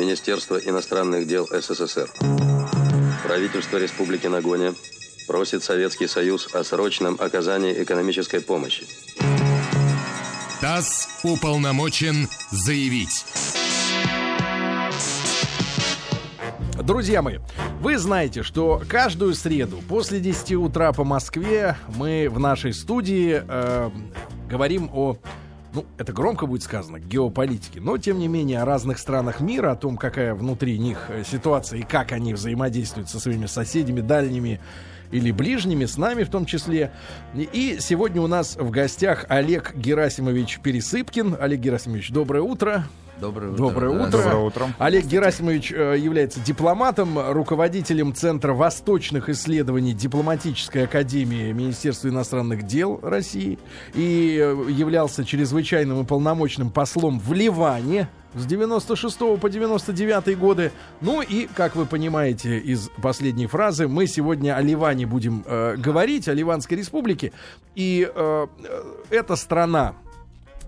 Министерство иностранных дел СССР. Правительство Республики Нагоня просит Советский Союз о срочном оказании экономической помощи. ТАСС уполномочен заявить. Друзья мои, вы знаете, что каждую среду после 10 утра по Москве мы в нашей студии э, говорим о ну, это громко будет сказано, геополитике, но, тем не менее, о разных странах мира, о том, какая внутри них э, ситуация и как они взаимодействуют со своими соседями, дальними или ближними, с нами в том числе. И сегодня у нас в гостях Олег Герасимович Пересыпкин. Олег Герасимович, доброе утро. Доброе утро. Доброе утро. Доброе утро. Олег Герасимович э, является дипломатом, руководителем Центра восточных исследований Дипломатической академии Министерства иностранных дел России и э, являлся чрезвычайным и полномочным послом в Ливане с 96 по 99 годы. Ну и, как вы понимаете из последней фразы, мы сегодня о Ливане будем э, говорить, о Ливанской республике. И э, э эта страна,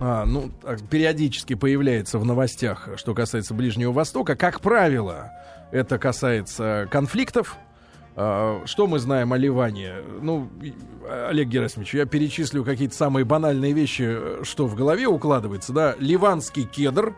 а, ну, периодически появляется в новостях, что касается Ближнего Востока. Как правило, это касается конфликтов. А, что мы знаем о Ливане? Ну, Олег Герасимович, я перечислю какие-то самые банальные вещи, что в голове укладывается, да. Ливанский кедр,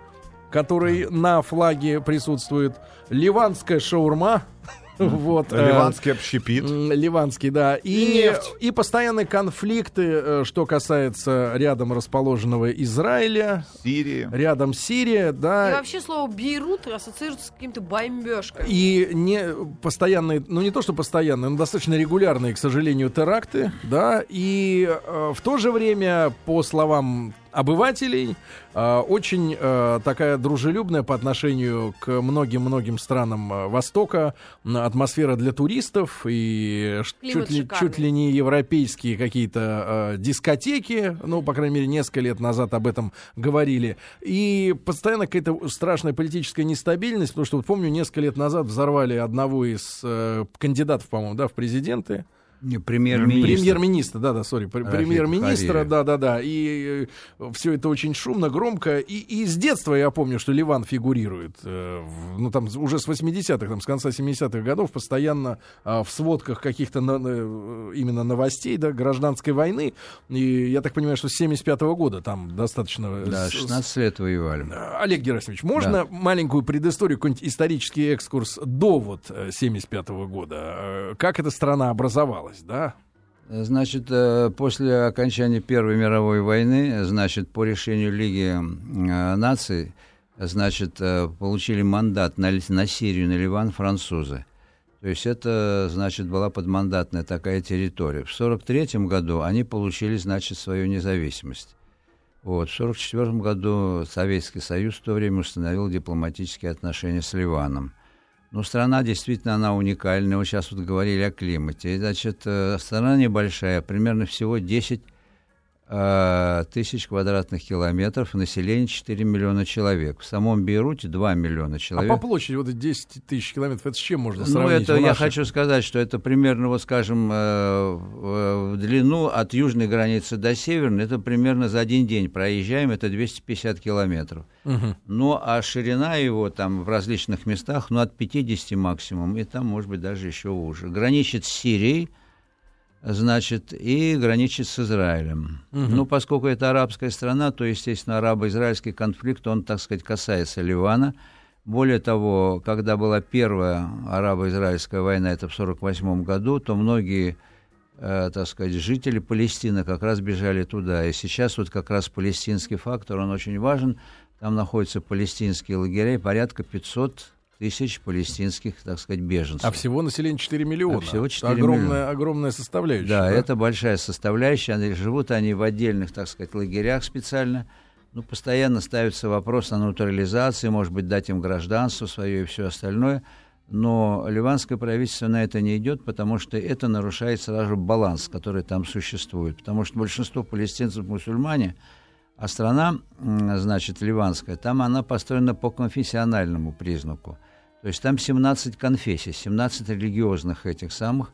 который на флаге присутствует. Ливанская шаурма, Вот, э, Ливанский общепит. Ливанский, да. И, и нефть. И постоянные конфликты, э, что касается рядом расположенного Израиля. Сирии. Рядом Сирия, да. И вообще слово Бейрут ассоциируется с каким-то бомбежкой. И не постоянные, ну не то, что постоянные, но достаточно регулярные, к сожалению, теракты, да. И э, в то же время, по словам обывателей, э, очень э, такая дружелюбная по отношению к многим-многим странам э, Востока, атмосфера для туристов и чуть ли, чуть ли не европейские какие-то дискотеки, ну, по крайней мере, несколько лет назад об этом говорили, и постоянно какая-то страшная политическая нестабильность, потому что, вот помню, несколько лет назад взорвали одного из кандидатов, по-моему, да, в президенты, Премьер-министр. Премьер-министр, да, да, сори, премьер-министра, да, да, да. И э, все это очень шумно, громко. И, и с детства я помню, что Ливан фигурирует. Э, ну, там уже с 80-х, там, с конца 70-х годов постоянно э, в сводках каких-то на, э, именно новостей, да, гражданской войны. И я так понимаю, что с 75-го года там достаточно... Да, 16 с, лет воевали. Олег Герасимович, можно да. маленькую предысторию, какой-нибудь исторический экскурс до вот 75-го года? Как эта страна образовалась? Случилось, да? Значит, э, после окончания Первой мировой войны, значит, по решению Лиги э, наций, значит, э, получили мандат на, на Сирию, на Ливан французы. То есть это, значит, была подмандатная такая территория. В 1943 году они получили, значит, свою независимость. Вот. В 1944 году Советский Союз в то время установил дипломатические отношения с Ливаном. Ну, страна действительно, она уникальная. Вот сейчас вот говорили о климате. Значит, э, страна небольшая, примерно всего 10 э, тысяч квадратных километров, население 4 миллиона человек. В самом Бейруте 2 миллиона человек. А по площади вот 10 тысяч километров, это с чем можно сравнить? Ну, это я хочу сказать, что это примерно, вот скажем, э, в длину от южной границы до северной, это примерно за один день проезжаем, это 250 километров. Угу. Ну, а ширина его там в различных местах, ну, от 50 максимум, и там, может быть, даже еще уже. Граничит с Сирией, значит, и граничит с Израилем. Угу. Ну, поскольку это арабская страна, то, естественно, арабо-израильский конфликт, он, так сказать, касается Ливана. Более того, когда была первая арабо-израильская война, это в 1948 году, то многие, э, так сказать, жители Палестины как раз бежали туда. И сейчас вот как раз палестинский фактор, он очень важен. Там находятся палестинские лагеря, порядка 500 тысяч палестинских, так сказать, беженцев. А всего население 4 миллиона. А всего 4 огромная, миллиона. огромная составляющая. Да, да, это большая составляющая. Они, живут они в отдельных, так сказать, лагерях специально. Ну, постоянно ставится вопрос о натурализации, может быть, дать им гражданство свое и все остальное. Но ливанское правительство на это не идет, потому что это нарушает сразу баланс, который там существует. Потому что большинство палестинцев мусульмане, а страна, значит, ливанская, там она построена по конфессиональному признаку. То есть там 17 конфессий, 17 религиозных этих самых.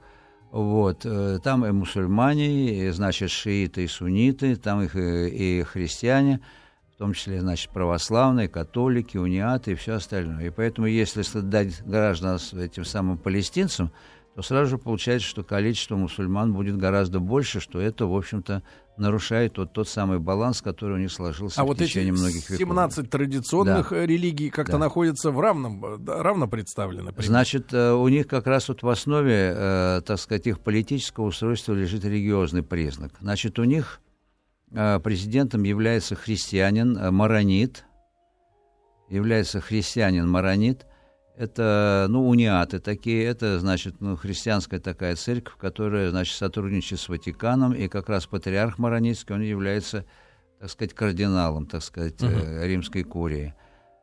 Вот. Э, там и мусульмане, и, значит, шииты, и сунниты, там их и, и христиане. том числе, значит, православные, католики, униаты и все остальное. И поэтому, если дать граждан этим самым палестинцам, то сразу же получается, что количество мусульман будет гораздо больше, что это, в общем-то, нарушает вот тот самый баланс, который у них сложился а в вот течение эти многих веков. 17 традиционных Да. э, религий как-то Да. находятся в равном, равно представлены. примерно. Значит, э, у них как раз вот в основе, э, так сказать, их политического устройства лежит религиозный признак. Значит, у них президентом является христианин, маронит, является христианин, маронит. Это, ну, униаты такие, это, значит, ну, христианская такая церковь, которая, значит, сотрудничает с Ватиканом, и как раз патриарх Маронитский, он является, так сказать, кардиналом, так сказать, э, римской курии.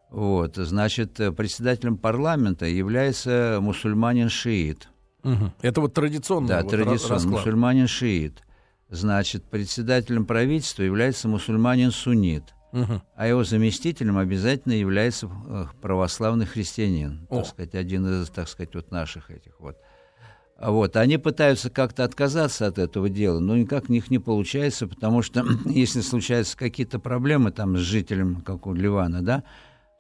Вот, значит, э, председателем парламента является мусульманин-шиит. Мгм. Это вот традиционный Да, вот ра- традиционно, расклад. мусульманин-шиит. Значит, председателем правительства является мусульманин-суннит. Мгм. А его заместителем обязательно является э, православный христианин, О. так сказать, один из, так сказать, вот наших этих вот. А Вот, они пытаются как-то отказаться от этого дела, но никак у них не получается, потому что если случаются какие-то проблемы там с жителем, как у Ливана, да,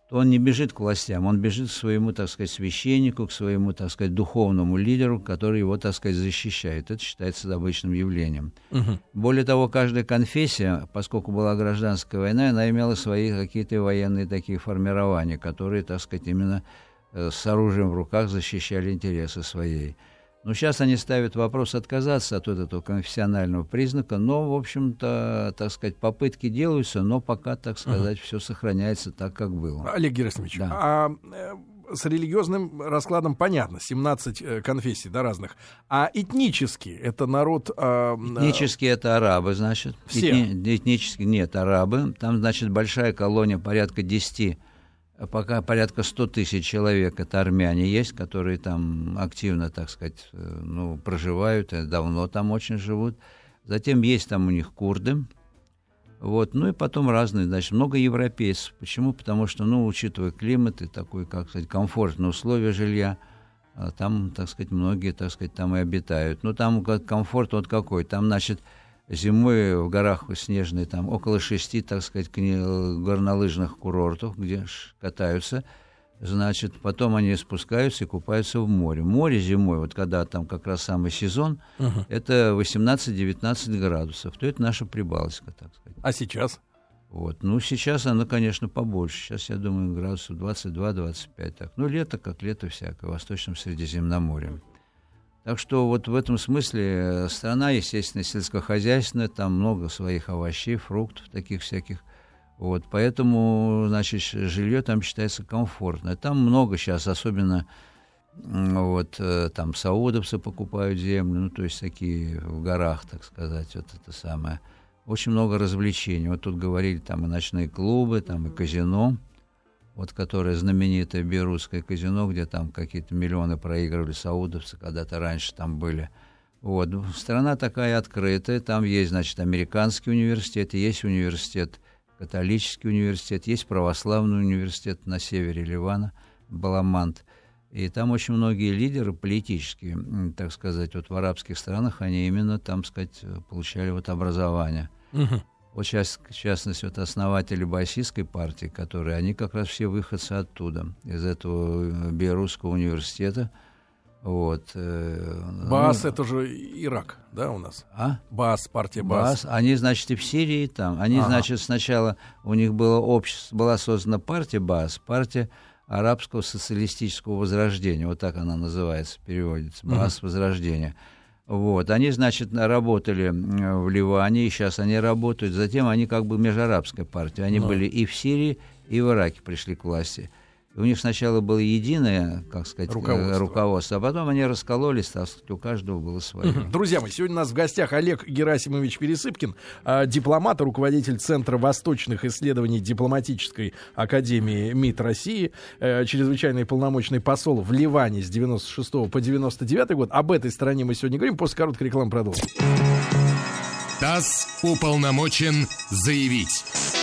то он не бежит к властям, он бежит к своему, так сказать, священнику, к своему, так сказать, духовному лидеру, который его, так сказать, защищает. Это считается обычным явлением. Мгм. Более того, каждая конфессия, поскольку была гражданская война, она имела свои какие-то военные такие формирования, которые, так сказать, именно э, с оружием в руках защищали интересы своей. Но сейчас они ставят вопрос отказаться от этого конфессионального признака, но, в общем-то, так сказать, попытки делаются, но пока, так сказать, все сохраняется так, как было. Олег Герасимович, Да. а э, с религиозным раскладом понятно, 17 э, конфессий, да, разных. А этнически это народ... а, м, Этнически это арабы, значит. Все? Этни- этнически нет, арабы. Там, значит, большая колония, порядка 10, а пока порядка 100 тысяч человек, это армяне есть, которые там активно, так сказать, э, ну, проживают, и давно там очень живут. Затем есть там у них курды, вот, ну и потом разные, значит, много европейцев. Почему? Потому что, ну, учитывая климат и такой, как сказать, комфортные условия жилья, а там, так сказать, многие, так сказать, там и обитают. Ну, там комфорт вот какой. Там, значит, зимой в горах снежные, там около шести, так сказать, горнолыжных курортов, где катаются. Значит, потом они спускаются и купаются в море. Море зимой, вот когда там как раз самый сезон, это 18-19 градусов. То это наша Прибалтика, так сказать. А сейчас? Вот. Ну, сейчас она, конечно, побольше. Сейчас, я думаю, градусов 22-25. Так. Ну, лето, как лето всякое, в Восточном Средиземноморье. Так что вот в этом смысле э, страна, естественно, сельскохозяйственная, там много своих овощей, фруктов таких всяких. Вот, поэтому, значит, жилье там считается комфортное. Там много сейчас, особенно вот э, там саудовцы покупают землю, ну, то есть такие в горах, так сказать, вот это самое. Очень много развлечений. Вот тут говорили там и ночные клубы, там и казино, вот которое знаменитое Берутское казино, где там какие-то миллионы проигрывали саудовцы, когда-то раньше там были. Вот. Ну, Страна такая открытая, там есть, значит, американский университет, есть университет, католический университет, есть православный университет на севере Ливана, Баламант. И там очень многие лидеры политические, так сказать, вот в арабских странах, они именно там, сказать, получали вот образование. Мгм. Вот сейчас, в частности, вот основатели басистской партии, которые, они как раз все выходцы оттуда, из этого э, Белорусского университета. Вот. э, Баас ну, это же Ирак, да, у нас? А? Баас, партия Баас. Баас. Они, значит, и в Сирии и там. Они, Ага. значит, сначала у них было общество, была создана партия Баас, партия арабского социалистического возрождения. Вот так она называется, переводится. Баас возрождения. Вот. Они, значит, работали в Ливане, и сейчас они работают. Затем они как бы межарабская партия. Они были и в Сирии, и в Ираке пришли к власти. У них сначала было единое, как сказать, э, Руководство. руководство, а потом они раскололись, так сказать, у каждого было свое. Друзья мои, сегодня у нас в гостях Олег Герасимович Пересыпкин, а, дипломат, руководитель Центра восточных исследований Дипломатической Академии МИД России, э, чрезвычайный полномочный посол в Ливане с 96 по 99 год. Об этой стране мы сегодня говорим. После короткой рекламы продолжим. ТАСС уполномочен заявить.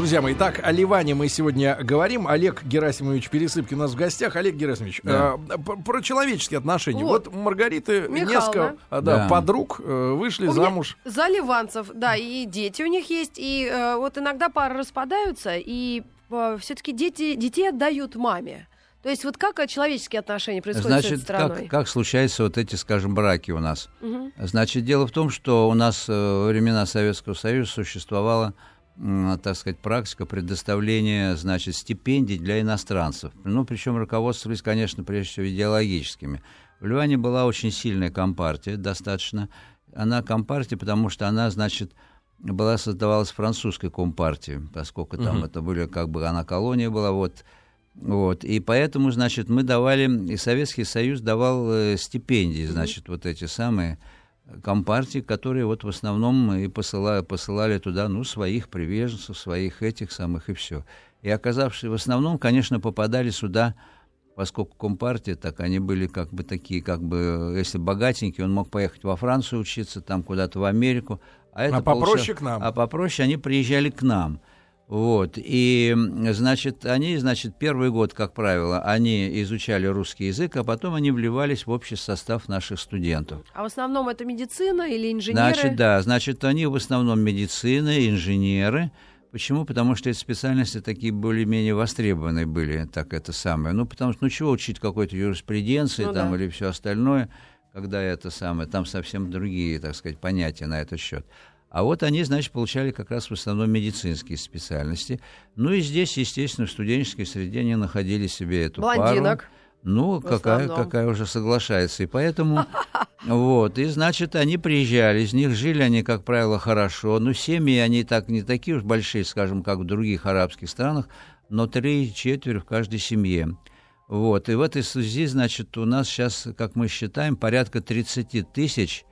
Друзья мои, так, о Ливане мы сегодня говорим. Олег Герасимович Пересыпки у нас в гостях. Олег Герасимович, Да. э, про человеческие отношения. Вот. Вот, Маргариты Михайловна. несколько а, да, Да. подруг э, вышли У меня замуж. За ливанцев, да, и дети у них есть, и э, вот иногда пары распадаются, и все-таки дети, детей отдают маме. То есть вот как э, человеческие отношения происходят с этой Значит, страной? как, как случаются вот эти, скажем, браки у нас? Мгм. Значит, дело в том, что у нас э, во времена Советского Союза существовала, м, так сказать, практика предоставления, значит, стипендий для иностранцев. Ну, причем руководствовались, конечно, прежде всего идеологическими. В Ливане была очень сильная компартия, достаточно. Она компартия, потому что она, значит, была создавалась французской компартией, поскольку там Мгм. это были, как бы, она колония была, вот, вот, и поэтому, значит, мы давали, и Советский Союз давал э, стипендии, значит, вот эти самые компартии, которые вот в основном и посылали, посылали туда, ну, своих приверженцев, своих этих самых и все. И оказавшись в основном, конечно, попадали сюда, поскольку компартия, так они были как бы такие, как бы, если богатенький, он мог поехать во Францию учиться, там куда-то в Америку. А, это попроще получа- к нам. А попроще они приезжали к нам. Вот, и, значит, они, значит, первый год, как правило, они изучали русский язык, а потом они вливались в общий состав наших студентов. А в основном это медицина или инженеры? Значит, да, значит, они в основном медицины, инженеры. Почему? Потому что эти специальности такие более-менее востребованные были, так это самое. Ну, потому что, ну, чего учить какой-то юриспруденции Ну там да. или все остальное, когда это самое, там совсем другие, так сказать, понятия на этот счет. А вот они, значит, получали как раз в основном медицинские специальности. Ну и здесь, естественно, в студенческой среде они находили себе эту пару. Блондинок. Ну, В какая, основном. какая уже соглашается. И поэтому, вот, и, значит, они приезжали, из них жили они, как правило, хорошо. Ну, семьи, они так не такие уж большие, скажем, как в других арабских странах, но три-четверо в каждой семье. Вот, и в этой связи, значит, у нас сейчас, как мы считаем, порядка 30 тысяч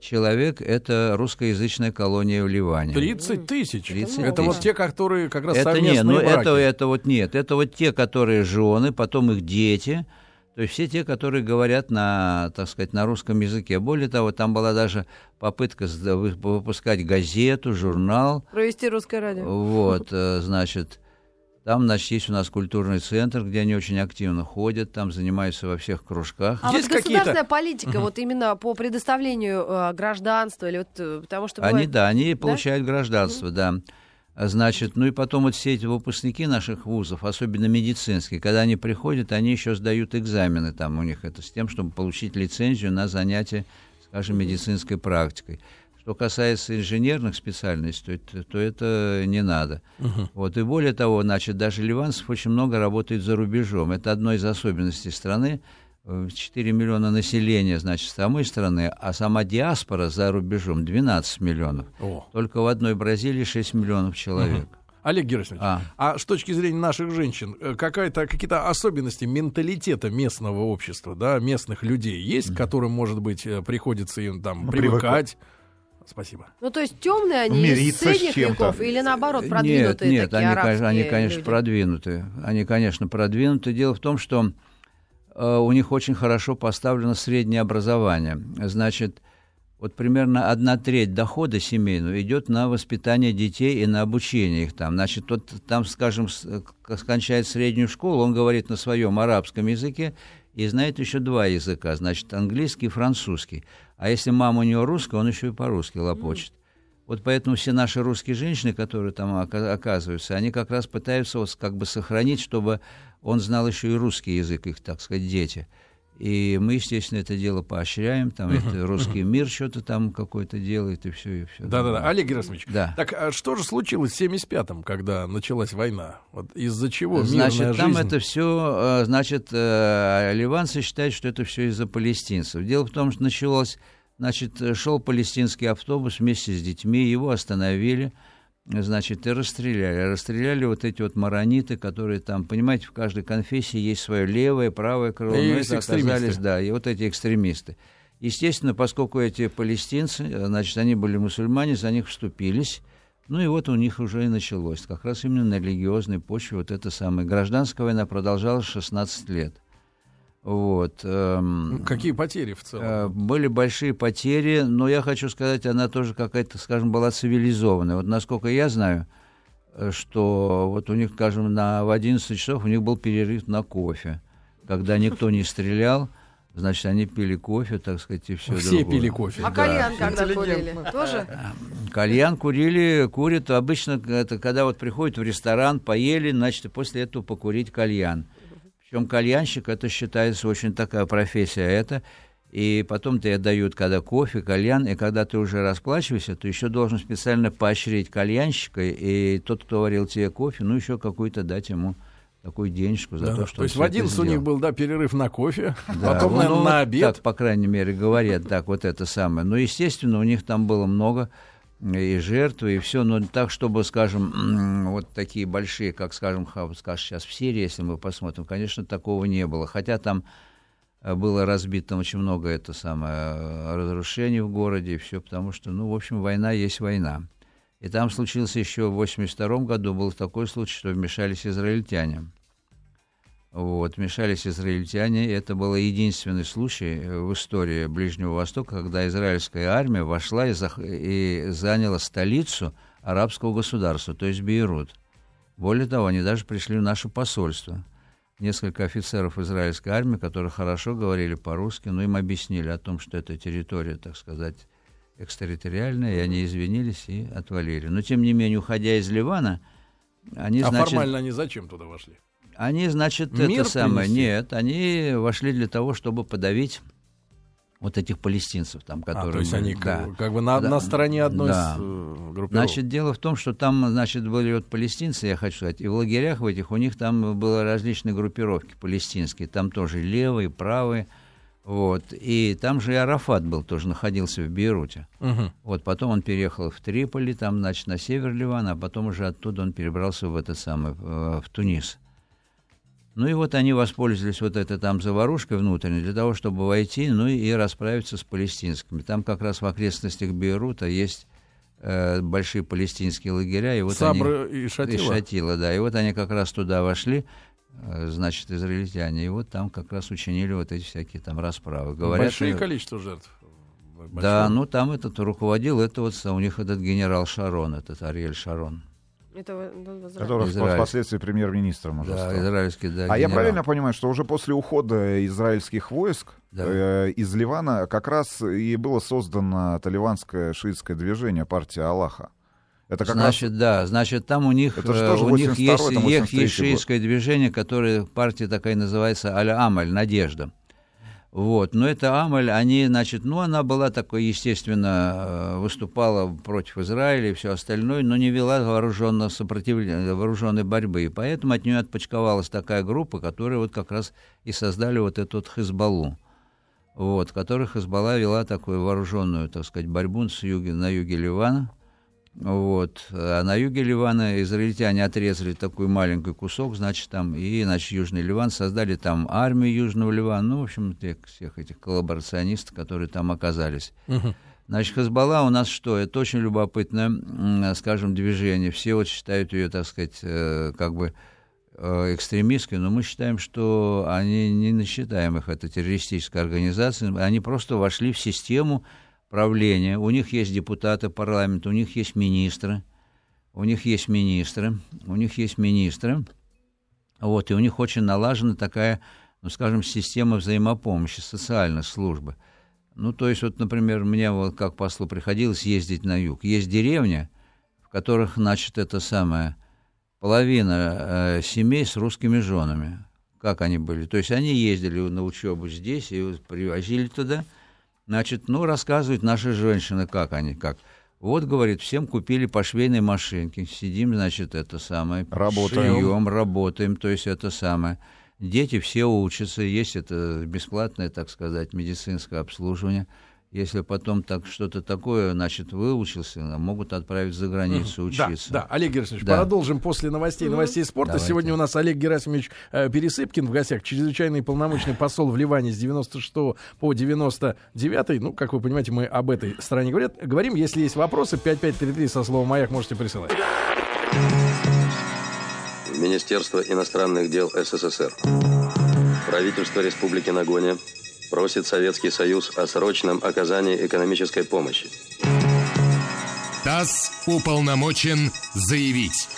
человек – это русскоязычная колония в Ливане. 30 тысяч. 30 это вот тысяч. те, которые как раз Это совместные нет, ну браки. это, это вот нет. Это вот те, которые жены, потом их дети. То есть все те, которые говорят на, так сказать, на русском языке. Более того, там была даже попытка выпускать газету, журнал. Провести русское радио. Вот, э, значит, там, значит, есть у нас культурный центр, где они очень активно ходят, там занимаются во всех кружках. А Есть вот какие-то- государственная политика, вот именно по предоставлению э, гражданства, или вот, э, потому что Они, бывает- да, они получают гражданство, да. А Значит, ну и потом вот все эти выпускники наших вузов, особенно медицинские, когда они приходят, они еще сдают экзамены там у них это с тем, чтобы получить лицензию на занятие, скажем, медицинской практикой. Что касается инженерных специальностей, то, это- то это не надо. Вот, и более того, значит, даже ливанцев очень много работает за рубежом. Это одна из особенностей страны. Э, 4 миллиона населения, значит, с самой страны, а сама диаспора за рубежом 12 миллионов. О. Только в одной Бразилии 6 миллионов человек. Олег Герасимович, а. А. с точки зрения наших женщин, э, какая-то, какие-то особенности менталитета местного общества, да, местных людей есть, к которым, может быть, э, приходится им там Ну, привыкать? Спасибо. Ну, то есть темные они из Мириться с средних веков или наоборот Нет, продвинутые нет, такие они, арабские конечно, они, конечно, люди? продвинуты. Они, конечно, продвинуты. Дело в том, что э, у них очень хорошо поставлено среднее образование. Значит, вот примерно одна треть дохода семейного идет на воспитание детей и на обучение их там. Значит, тот там, скажем, э, скончает среднюю школу, он говорит на своем арабском языке и знает еще два языка, значит, английский и французский. А если мама у него русская, он еще и по-русски лопочет. Вот поэтому все наши русские женщины, которые там ока- оказываются, они как раз пытаются вот как бы сохранить, чтобы он знал еще и русский язык, их, так сказать, дети. И мы, естественно, это дело поощряем, там это русский мир что-то там какой-то делает, и все, и все. Да-да-да. Олег Герасимович, Да. так а что же случилось в 75-м, когда началась война? Вот из-за чего Значит, мирная там жизнь? это все, значит, э, ливанцы считают, что это все из-за палестинцев. Дело в том, что началось, значит, э, шел палестинский автобус вместе с детьми, его остановили, значит, и расстреляли. Расстреляли вот эти вот марониты, которые там, понимаете, в каждой конфессии есть свое левое, правое крыло, И но это оказались, да, и вот эти экстремисты. Естественно, поскольку эти палестинцы, э, значит, они были мусульмане, за них вступились, ну и вот у них уже и началось. Как раз именно на религиозной почве вот это самое. Гражданская война продолжалась 16 лет. Вот. эм, Какие потери в целом? э, Были большие потери, но я хочу сказать, она тоже какая-то, скажем, была цивилизованная. Вот насколько я знаю, что вот у них, скажем, на, в 11 часов у них был перерыв на кофе. Когда никто не стрелял, значит, они пили кофе, так сказать, и все Все другое. пили кофе. А Да. кальян когда курили? Тоже? Кальян курили, курят обычно, это когда вот приходят в ресторан, поели, значит, и после этого покурить кальян. Причем кальянщик, это считается очень такая профессия это. И потом тебе дают, когда кофе, кальян, и когда ты уже расплачиваешься, ты еще должен специально поощрить кальянщика, и тот, кто варил тебе кофе, ну, еще какую-то дать ему такую денежку за Да, то, что то есть в всё это 11 у них был, да, перерыв на кофе, Да, потом, ну, наверное, ну, на обед. Так, по крайней мере, говорят, так, вот это самое. Но, естественно, у них там было много и жертв, и все, но так, чтобы, скажем, вот такие большие, как, скажем, скажем, сейчас в Сирии, если мы посмотрим, конечно, такого не было. Хотя там э, было разбито очень много это самое э, разрушений в городе и все, потому что, ну, в общем, война есть война. И там случился еще в 82 году был такой случай, что вмешались израильтяне. Вот, вмешались израильтяне. и Это был единственный случай э, в истории Ближнего Востока, когда израильская армия вошла и, зах- и заняла столицу арабского государства, то есть Бейрут. Более того, они даже пришли в наше посольство. Несколько офицеров израильской армии, которые хорошо говорили по-русски, но им объяснили о том, что это территория, так сказать, экстерриториальная, и они извинились и отвалили. Но, тем не менее, уходя из Ливана, они, А значит, формально они зачем туда вошли? Они, значит, Мир это самое. Нет, они вошли для того, чтобы подавить вот этих палестинцев там, которые... А, то есть они Да. как, как бы на, Да. на стороне одной Да. из э, группировок. Значит, дело в том, что там, значит, были вот палестинцы, я хочу сказать, и в лагерях в этих у них там было различные группировки палестинские, там тоже левые, правые, вот, и там же и Арафат был, тоже находился в Бейруте. Мгм. Вот, потом он переехал в Триполи, там, значит, на север Ливана, а потом уже оттуда он перебрался в этот самый, э, в Тунис. Ну и вот они воспользовались вот этой там заварушкой внутренней для того, чтобы войти, ну и расправиться с палестинскими. Там как раз в окрестностях Бейрута есть э, большие палестинские лагеря. И вот Сабры они, и Шатила. И Шатила, да. И вот они как раз туда вошли, э, значит, израильтяне, и вот там как раз учинили вот эти всякие там расправы. Говорят, Большие э, количество жертв. да, Большое. ну там этот руководил, это вот у них этот генерал Шарон, этот Ариэль Шарон. Это. Который Израиль. впоследствии премьер-министром уже Да, стал. израильский, да, А я генерал. правильно понимаю, что уже после ухода израильских войск Да. э, из Ливана как раз и было создано талибанское шиитское движение партия Аллаха. Это как значит, да, значит, там у них, Это же э, у них 82-й, есть, там есть, 83-й есть шиитское движение, которое партия такая называется Аль-Амаль, Надежда. Вот, но это Амаль, они, значит, ну, она была такой, естественно, э, выступала против Израиля и все остальное, но не вела вооруженного сопротивления, вооруженной борьбы. И поэтому от нее отпочковалась такая группа, которая вот как раз и создали вот эту вот Хизбаллу. Вот, которая Хизбалла вела такую вооруженную, так сказать, борьбу с юге, на юге Ливана. Вот. А на юге Ливана израильтяне отрезали такой маленький кусок, значит, там, и, значит, Южный Ливан, создали там армию Южного Ливана, ну, в общем, тех, всех этих коллаборационистов, которые там оказались. Значит, Хазбалла у нас что? Это очень любопытное, скажем, движение. Все вот считают ее, так сказать, э, как бы э, экстремистской, но мы считаем, что они не считаем их это террористической организацией, они просто вошли в систему правления. У них есть депутаты парламента, у них есть министры, у них есть министры, у них есть министры, вот, и у них очень налажена такая, ну, скажем, система взаимопомощи, социальной службы. Ну, то есть, вот, например, мне вот как послу приходилось ездить на юг. Есть деревня, в которых, значит, это самое, половина э, семей с русскими женами. Как они были? То есть они ездили на учебу здесь и привозили туда. Значит, ну, рассказывают наши женщины, как они, как. Вот, говорит, всем купили по швейной машинке. Сидим, значит, это самое. Работаем. Шьем, работаем, то есть это самое. Дети все учатся, есть это бесплатное, так сказать, медицинское обслуживание. Если потом так что-то такое, значит, выучился, могут отправить за границу учиться. Да, да, Олег Герасимович, Да. продолжим после новостей, новостей спорта. Давайте. Сегодня у нас Олег Герасимович э, Пересыпкин в гостях, чрезвычайный полномочный посол в Ливане с 96 по 99. Ну, как вы понимаете, мы об этой стране говорят. говорим. Если есть вопросы, 5533 со словом «Маяк» можете присылать. Министерство иностранных дел СССР. Правительство Республики Нагония просит Советский Союз о срочном оказании экономической помощи. ТАСС уполномочен заявить.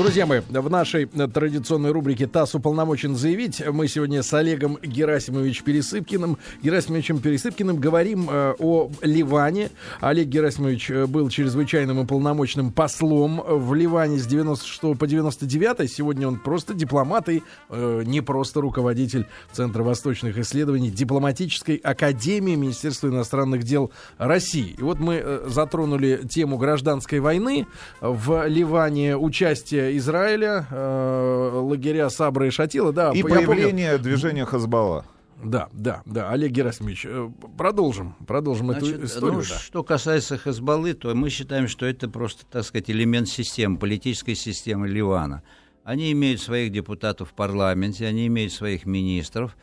Друзья мои, в нашей традиционной рубрике «ТАСС уполномочен заявить» мы сегодня с Олегом Герасимовичем Пересыпкиным, Герасимовичем Пересыпкиным говорим э, о Ливане. Олег Герасимович э, был чрезвычайным уполномоченным послом в Ливане с 96 по 99. Сегодня он просто дипломат и э, не просто руководитель Центра восточных исследований дипломатической академии Министерства иностранных дел России. И вот мы э, затронули тему гражданской войны в Ливане, участие Израиля, э, лагеря Сабра и Шатила. Да, И появление помню. движения Хазбалла. Да, да, да. Олег Герасимович, э, продолжим, продолжим эту Значит, историю. ну, да. Что касается Хазбаллы, то мы считаем, что это просто, так сказать, элемент системы, политической системы Ливана. Они имеют своих депутатов в парламенте, они имеют своих министров.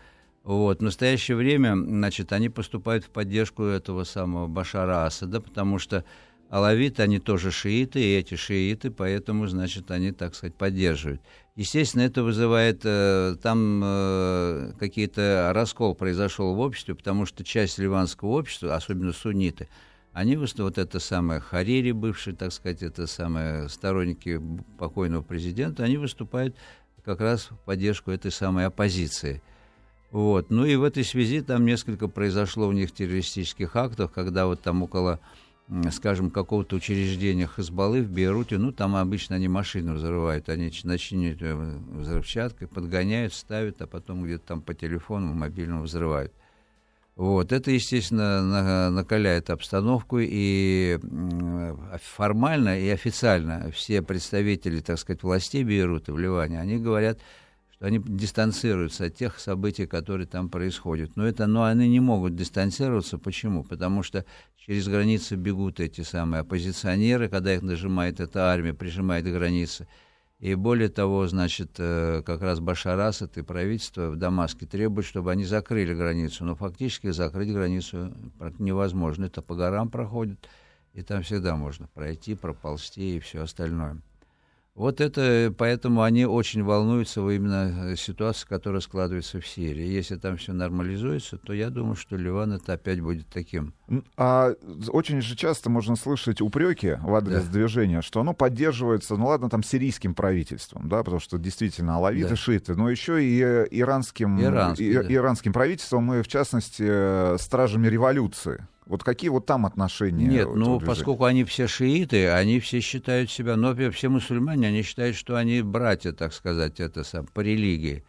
Вот. В настоящее время, значит, они поступают в поддержку этого самого Башара Асада, потому что алавиты, они тоже шииты, и эти шииты, поэтому, значит, они, так сказать, поддерживают. Естественно, это вызывает, э, там э, какие-то раскол произошел в обществе, потому что часть ливанского общества, особенно сунниты, они вот это самое Харири, бывший, так сказать, это самые сторонники покойного президента, они выступают как раз в поддержку этой самой оппозиции. Вот. Ну и в этой связи там несколько произошло у них террористических актов, когда вот там около, скажем, какого-то учреждения Хазбаллы в Бейруте, ну там обычно они машины взрывают, они начинают э, взрывчаткой, подгоняют, ставят, а потом где-то там по телефону мобильному взрывают. Вот, это, естественно, на- накаляет обстановку, и формально и официально все представители, так сказать, властей Бейрута в Ливане, они говорят, что они дистанцируются от тех событий, которые там происходят. Но, это, но они не могут дистанцироваться. Почему? Потому что через границы бегут эти самые оппозиционеры, когда их нажимает эта армия, прижимает к границе. И более того, значит, э, как раз Башар Асад и правительство в Дамаске требуют, чтобы они закрыли границу. Но фактически закрыть границу невозможно. Это по горам проходит, и там всегда можно пройти, проползти и все остальное. Вот это, поэтому они очень волнуются во именно э, ситуации, которая складывается в Сирии. Если там все нормализуется, то я думаю, что Ливан это опять будет таким. А очень же часто можно слышать упреки в адрес Да. движения, что оно поддерживается, ну ладно, там сирийским правительством, да, потому что действительно алавиты, Да. шииты, но еще и э, иранским, Иранский, и- да. иранским правительством и, в частности, э, стражами революции. Вот какие вот там отношения? Нет, ну, поскольку они все шииты, они все считают себя, но во- все мусульмане, они считают, что они братья, так сказать, это сам, по религии.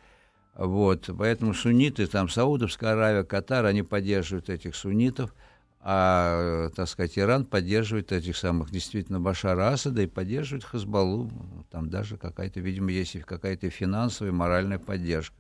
Вот, поэтому сунниты, там, Саудовская Аравия, Катар, они поддерживают этих суннитов, а, так сказать, Иран поддерживает этих самых, действительно, Башара Асада и поддерживает Хазбаллу. Там даже какая-то, видимо, есть и какая-то финансовая, моральная поддержка.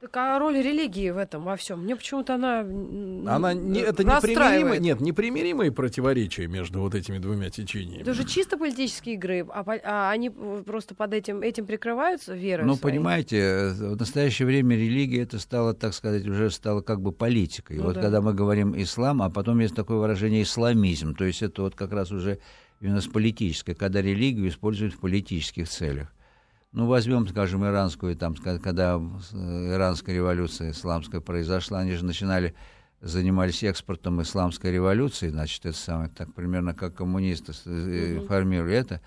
Так а роль религии в этом во всем? Мне почему-то она... Она не, это расстраивает. нет, непримиримые противоречия между вот этими двумя течениями. Это же чисто политические игры, а, а они просто под этим, этим прикрываются верой Ну, своей? понимаете, э, в настоящее время религия это стало, так сказать, уже стало как бы политикой. Ну вот да. когда мы говорим ислам, а потом есть такое выражение исламизм, то есть это вот как раз уже именно с политической, когда религию используют в политических целях. Ну, возьмем, скажем, иранскую, там, когда э, иранская революция исламская произошла, они же начинали, занимались экспортом исламской революции, значит, это самое, так примерно как коммунисты э, формировали это,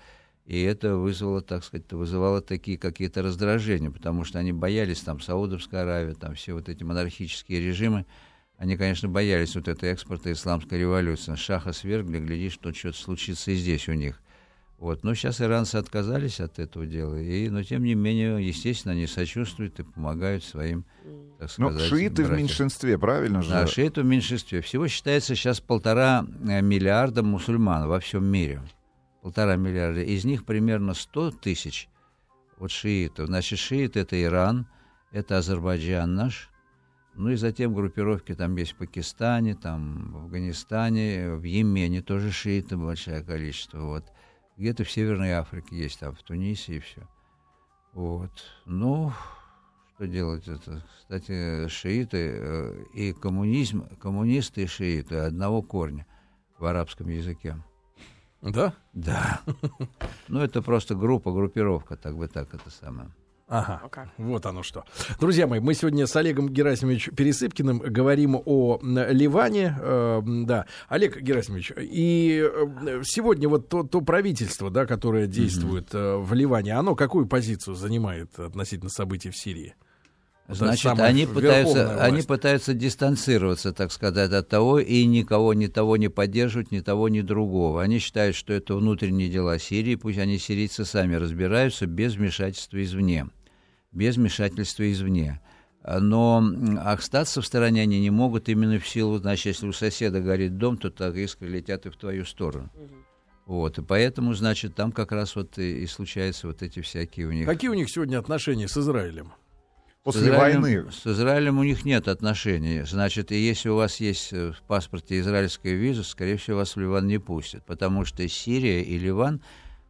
и это вызвало, так сказать, вызывало такие какие-то раздражения, потому что они боялись, там, Саудовская Аравия, там, все вот эти монархические режимы, они, конечно, боялись вот этой экспорта исламской революции. Шаха свергли, глядишь, что что-то случится и здесь у них. Вот. Но сейчас иранцы отказались от этого дела, и, но тем не менее, естественно, они сочувствуют и помогают своим, так Ну, сказать, шииты в братьям. меньшинстве, правильно же? Да, шииты в меньшинстве. Всего считается сейчас полтора э, миллиарда мусульман во всем мире. Полтора миллиарда. Из них примерно 100 тысяч вот шиитов. Значит, шиит это Иран, это Азербайджан наш. Ну и затем группировки там есть в Пакистане, там в Афганистане, в Йемене тоже шииты большое количество. Вот. Где-то в Северной Африке есть, там в Тунисе и все. Вот. Ну, что делать это? Кстати, шииты э, и коммунизм, коммунисты и шииты одного корня в арабском языке. Да? Да. Ну, это просто группа, группировка, так бы так это самое. Ага, okay. вот оно что. Друзья мои, мы сегодня с Олегом Герасимовичем Пересыпкиным говорим о Ливане. Э, да, Олег Герасимович, и э, сегодня вот то, то правительство, да, которое действует mm-hmm. в Ливане, оно какую позицию занимает относительно событий в Сирии? Значит, они пытаются, они пытаются дистанцироваться, так сказать, от того и никого, ни того не поддерживать, ни того, ни другого. Они считают, что это внутренние дела Сирии, пусть они, сирийцы, сами разбираются без вмешательства извне. Без вмешательства извне. Но остаться в стороне они не могут именно в силу, значит, если у соседа горит дом, то так искры летят и в твою сторону. Вот, и поэтому, значит, там как раз вот и, и случаются вот эти всякие у них... Какие у них сегодня отношения с Израилем? После с Израилем, войны. С Израилем у них нет отношений. Значит, и если у вас есть э, в паспорте израильская виза, скорее всего, вас в Ливан не пустят. Потому что Сирия и Ливан,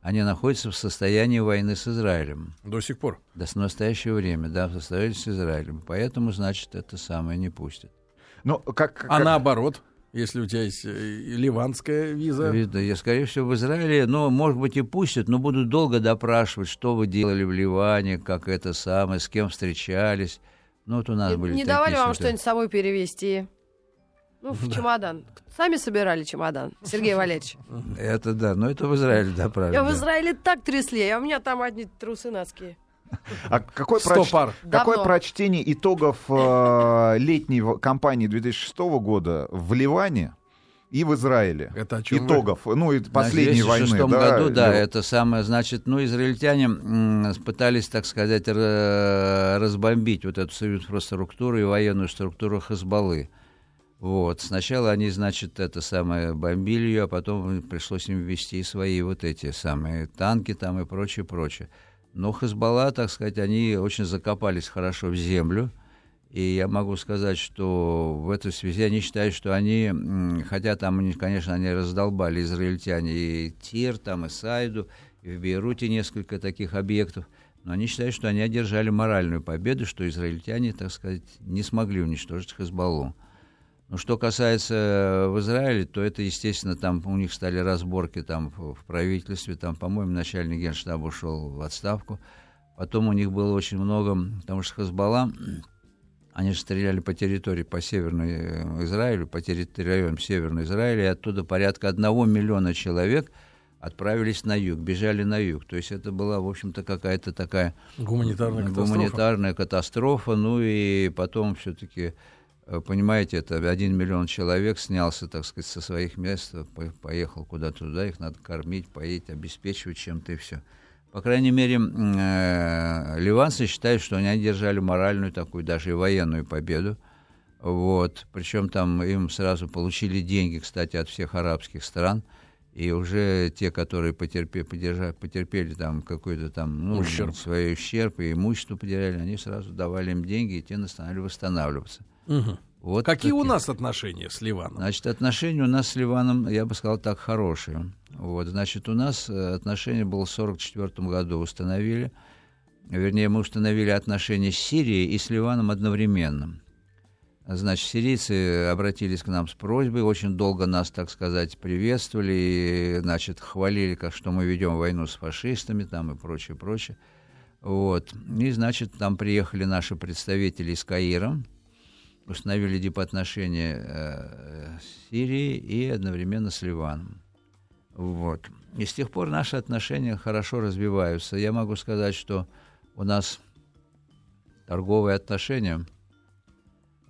они находятся в состоянии войны с Израилем. До сих пор? До с настоящего время, да, в состоянии с Израилем. Поэтому, значит, это самое не пустят. Но как, как... А наоборот? если у тебя есть э, ливанская виза. Видно, я, скорее всего, в Израиле, ну, может быть, и пустят, но будут долго допрашивать, что вы делали в Ливане, как это самое, с кем встречались. Ну, вот у нас не, были Не давали вам что-нибудь с собой перевезти? Ну, в чемодан. Сами собирали чемодан, Сергей Валерьевич. Это да, но это в Израиле, да, правильно. Я в Израиле так трясли, а у меня там одни трусы носки. А какое, проч... какое прочтение итогов э, летней кампании 2006 года в Ливане и в Израиле. Это о чем Итогов, вы? ну, и последней войны. В 2006 да, году, да, это самое, значит, ну, израильтяне м, пытались, так сказать, разбомбить вот эту союзную инфраструктуру и военную структуру Хазбаллы. Вот. Сначала они, значит, это самое бомбили ее, а потом пришлось им ввести свои вот эти самые танки там и прочее, прочее. Но Хазбалла, так сказать, они очень закопались хорошо в землю. И я могу сказать, что в этой связи они считают, что они, хотя там, конечно, они раздолбали израильтяне и Тир, там и Сайду, и в Бейруте несколько таких объектов, но они считают, что они одержали моральную победу, что израильтяне, так сказать, не смогли уничтожить Хазбаллу. Ну, что касается э, в Израиле, то это, естественно, там у них стали разборки там в правительстве, там, по-моему, начальник генштаба ушел в отставку. Потом у них было очень много, потому что Хазбалла, они же стреляли по территории, по Северной э, Израилю, по территориям Северной Израиля, и оттуда порядка одного миллиона человек отправились на юг, бежали на юг. То есть это была, в общем-то, какая-то такая гуманитарная катастрофа. Гуманитарная катастрофа. Ну и потом все-таки понимаете, это один миллион человек снялся, так сказать, со своих мест, поехал куда-то туда, их надо кормить, поить, обеспечивать чем-то и все. По крайней мере, э, ливанцы считают, что они одержали моральную такую, даже и военную победу. Вот. Причем там им сразу получили деньги, кстати, от всех арабских стран. И уже те, которые потерпели, потерпели, потерпели там какой-то там ну, ущерб. свой ущерб и имущество потеряли, они сразу давали им деньги, и те начинали восстанавливаться. Угу. Вот Какие такие. у нас отношения с Ливаном? Значит, отношения у нас с Ливаном, я бы сказал так, хорошие. Вот, значит, у нас э, отношения было в 1944 году установили. Вернее, мы установили отношения с Сирией и с Ливаном одновременно. Значит, сирийцы обратились к нам с просьбой, очень долго нас, так сказать, приветствовали, и, значит, хвалили, как что мы ведем войну с фашистами там и прочее, прочее. Вот. И, значит, там приехали наши представители из Каира, установили дипотношения э, с Сирией и одновременно с Ливаном. Вот. И с тех пор наши отношения хорошо развиваются. Я могу сказать, что у нас торговые отношения,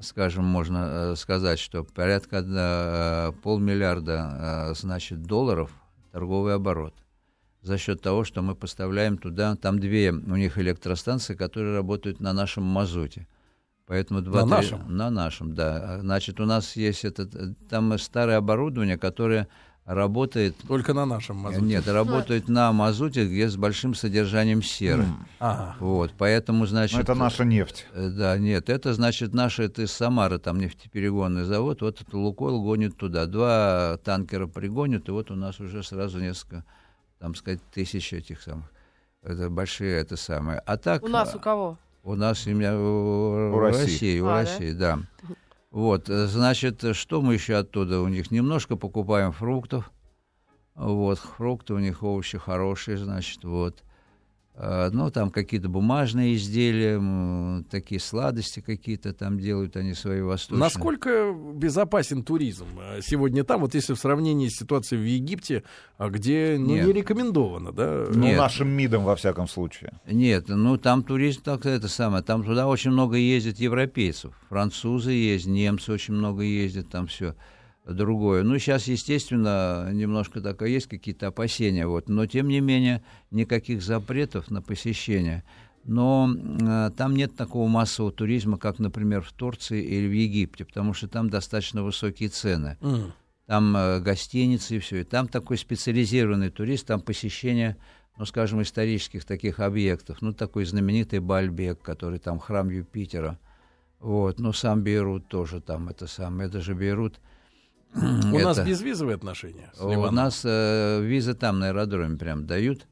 скажем, можно э, сказать, что порядка э, полмиллиарда значит, долларов торговый оборот за счет того, что мы поставляем туда, там две у них электростанции, которые работают на нашем мазуте. Поэтому 2, на 3, нашем? На нашем, да. Значит, у нас есть этот, там старое оборудование, которое работает... Только на нашем мазуте? Нет, работает на мазуте, где с большим содержанием серы. Mm. Ага. Вот, поэтому, значит... Но это наша нефть. Э, да, нет, это, значит, наша, это из Самары, там нефтеперегонный завод, вот это Лукойл гонит туда. Два танкера пригонят, и вот у нас уже сразу несколько, там сказать, тысяч этих самых. Это большие, это самое. А так... У нас у кого? У нас имя у, у России. России, у а, России, да? да. Вот, значит, что мы еще оттуда у них? Немножко покупаем фруктов. Вот, фрукты у них овощи хорошие, значит, вот. Э, ну, там какие-то бумажные изделия, такие сладости какие-то там делают они свои восточные. Насколько безопасен туризм э, сегодня там, вот если в сравнении с ситуацией в Египте, а где ну, не рекомендовано, да? Ну, Нет. нашим МИДом, во всяком случае. Нет, ну, там туризм, так это самое, там туда очень много ездит европейцев, французы есть, немцы очень много ездят, там все другое. Ну, сейчас, естественно, немножко так, есть какие-то опасения, вот, но, тем не менее, никаких запретов на посещение. Но э, там нет такого массового туризма, как, например, в Турции или в Египте, потому что там достаточно высокие цены. Mm. Там э, гостиницы и все. И там такой специализированный турист, там посещение, ну, скажем, исторических таких объектов. Ну, такой знаменитый Бальбек, который там храм Юпитера. Вот, ну, сам Бейрут тоже там, это самое, это же Бейрут – у это... нас безвизовые отношения с У нас э, визы там на аэродроме прям дают.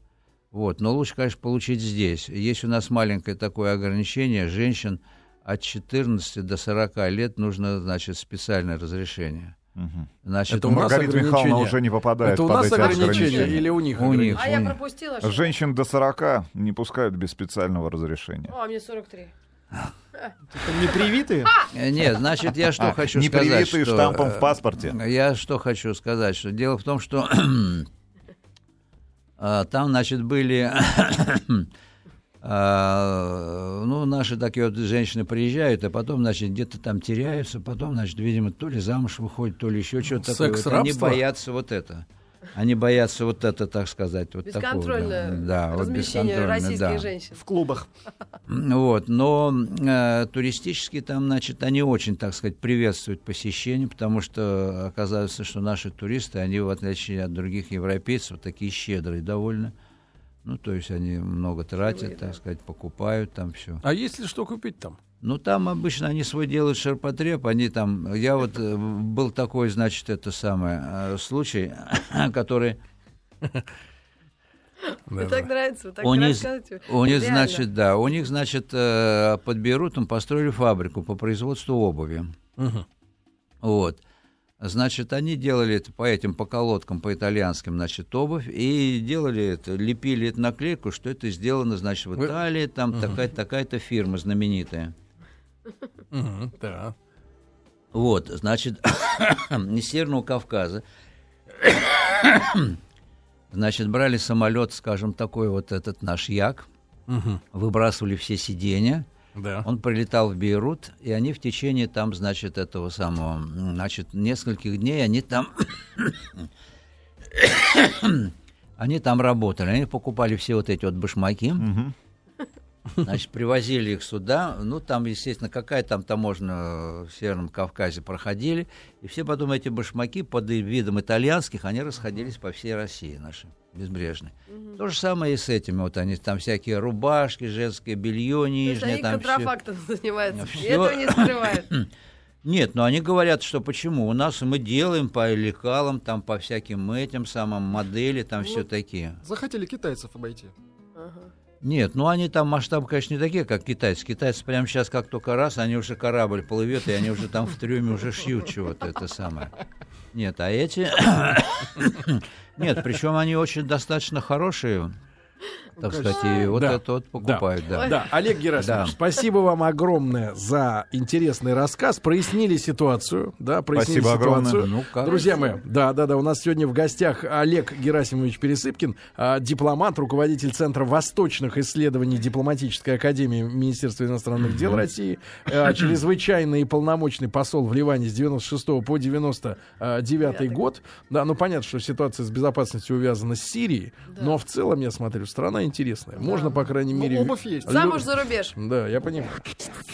Вот, но лучше, конечно, получить здесь. Есть у нас маленькое такое ограничение. Женщин от 14 до 40 лет нужно, значит, специальное разрешение. Угу. Значит, это у нас Маргарита Михайловна уже не попадает это у нас ограничения, или у них? У них. А у я них. пропустила. Что? Женщин до 40 не пускают без специального разрешения. О, а мне 43. Не привитые? Э, нет, значит, я что а, хочу не сказать. Не привитые штампом в паспорте. Э, я что хочу сказать, что дело в том, что а, там, значит, были а, ну, наши такие вот женщины приезжают, а потом, значит, где-то там теряются, потом, значит, видимо, то ли замуж выходит, то ли еще что-то такое. Вот они боятся вот это. Они боятся вот это, так сказать, вот бесконтрольное такого. Да, размещение вот российских да. женщин. В клубах. Вот, но э, туристически там, значит, они очень, так сказать, приветствуют посещение, потому что оказывается, что наши туристы, они, в отличие от других европейцев, такие щедрые довольно. Ну, то есть они много тратят, Живые, так да. сказать, покупают там все. А есть ли что купить там? Ну, там обычно они свой делают ширпотреб, они там... Я вот... Э, был такой, значит, это самое, э, случай, который... Мне так нравится, так у них, у них, значит, да, у них, значит, э, под Бейрутом построили фабрику по производству обуви. Вот. Значит, они делали это по этим, по колодкам, по итальянским, значит, обувь, и делали это, лепили эту наклейку, что это сделано, значит, в Италии, там угу. такая, такая-то фирма знаменитая. Да. Вот, значит, из Северного Кавказа, значит, брали самолет, скажем, такой вот этот наш Як, угу. выбрасывали все сиденья, да. Он прилетал в Бейрут, и они в течение там, значит, этого самого, значит, нескольких дней они там, они там работали, они покупали все вот эти вот башмаки, угу. Значит, привозили их сюда. Ну, там, естественно, какая там таможня в Северном Кавказе проходили. И все потом эти башмаки под видом итальянских, они расходились по всей России нашей безбрежной. Угу. То же самое и с этими. Вот они там всякие рубашки, женское белье нижнее. То есть они контрафактом все... занимаются. Все... Этого не скрывают. Нет, но они говорят, что почему? У нас мы делаем по лекалам, там по всяким этим самым модели, там ну, все такие. Захотели китайцев обойти. Ага. Нет, ну они там масштабы, конечно, не такие, как китайцы. Китайцы прямо сейчас, как только раз, они уже корабль плывет, и они уже там в трюме уже шьют чего-то это самое. Нет, а эти... Нет, причем они очень достаточно хорошие так сказать, и вот да. это вот покупают, да. Да, да. Олег Герасимович, да. спасибо вам огромное за интересный рассказ. Прояснили ситуацию, да, прояснили спасибо ситуацию. Огромное. Ну, Друзья мои, да, да, да, у нас сегодня в гостях Олег Герасимович Пересыпкин, а, дипломат, руководитель Центра восточных исследований Дипломатической академии Министерства иностранных дел России, а, чрезвычайный и полномочный посол в Ливане с 96 по 99 год. Да, ну понятно, что ситуация с безопасностью увязана с Сирией, но в целом, я смотрю, страна интересная. Можно, по крайней ну, мере... Обувь есть. Замуж за рубеж. Да, я понимаю.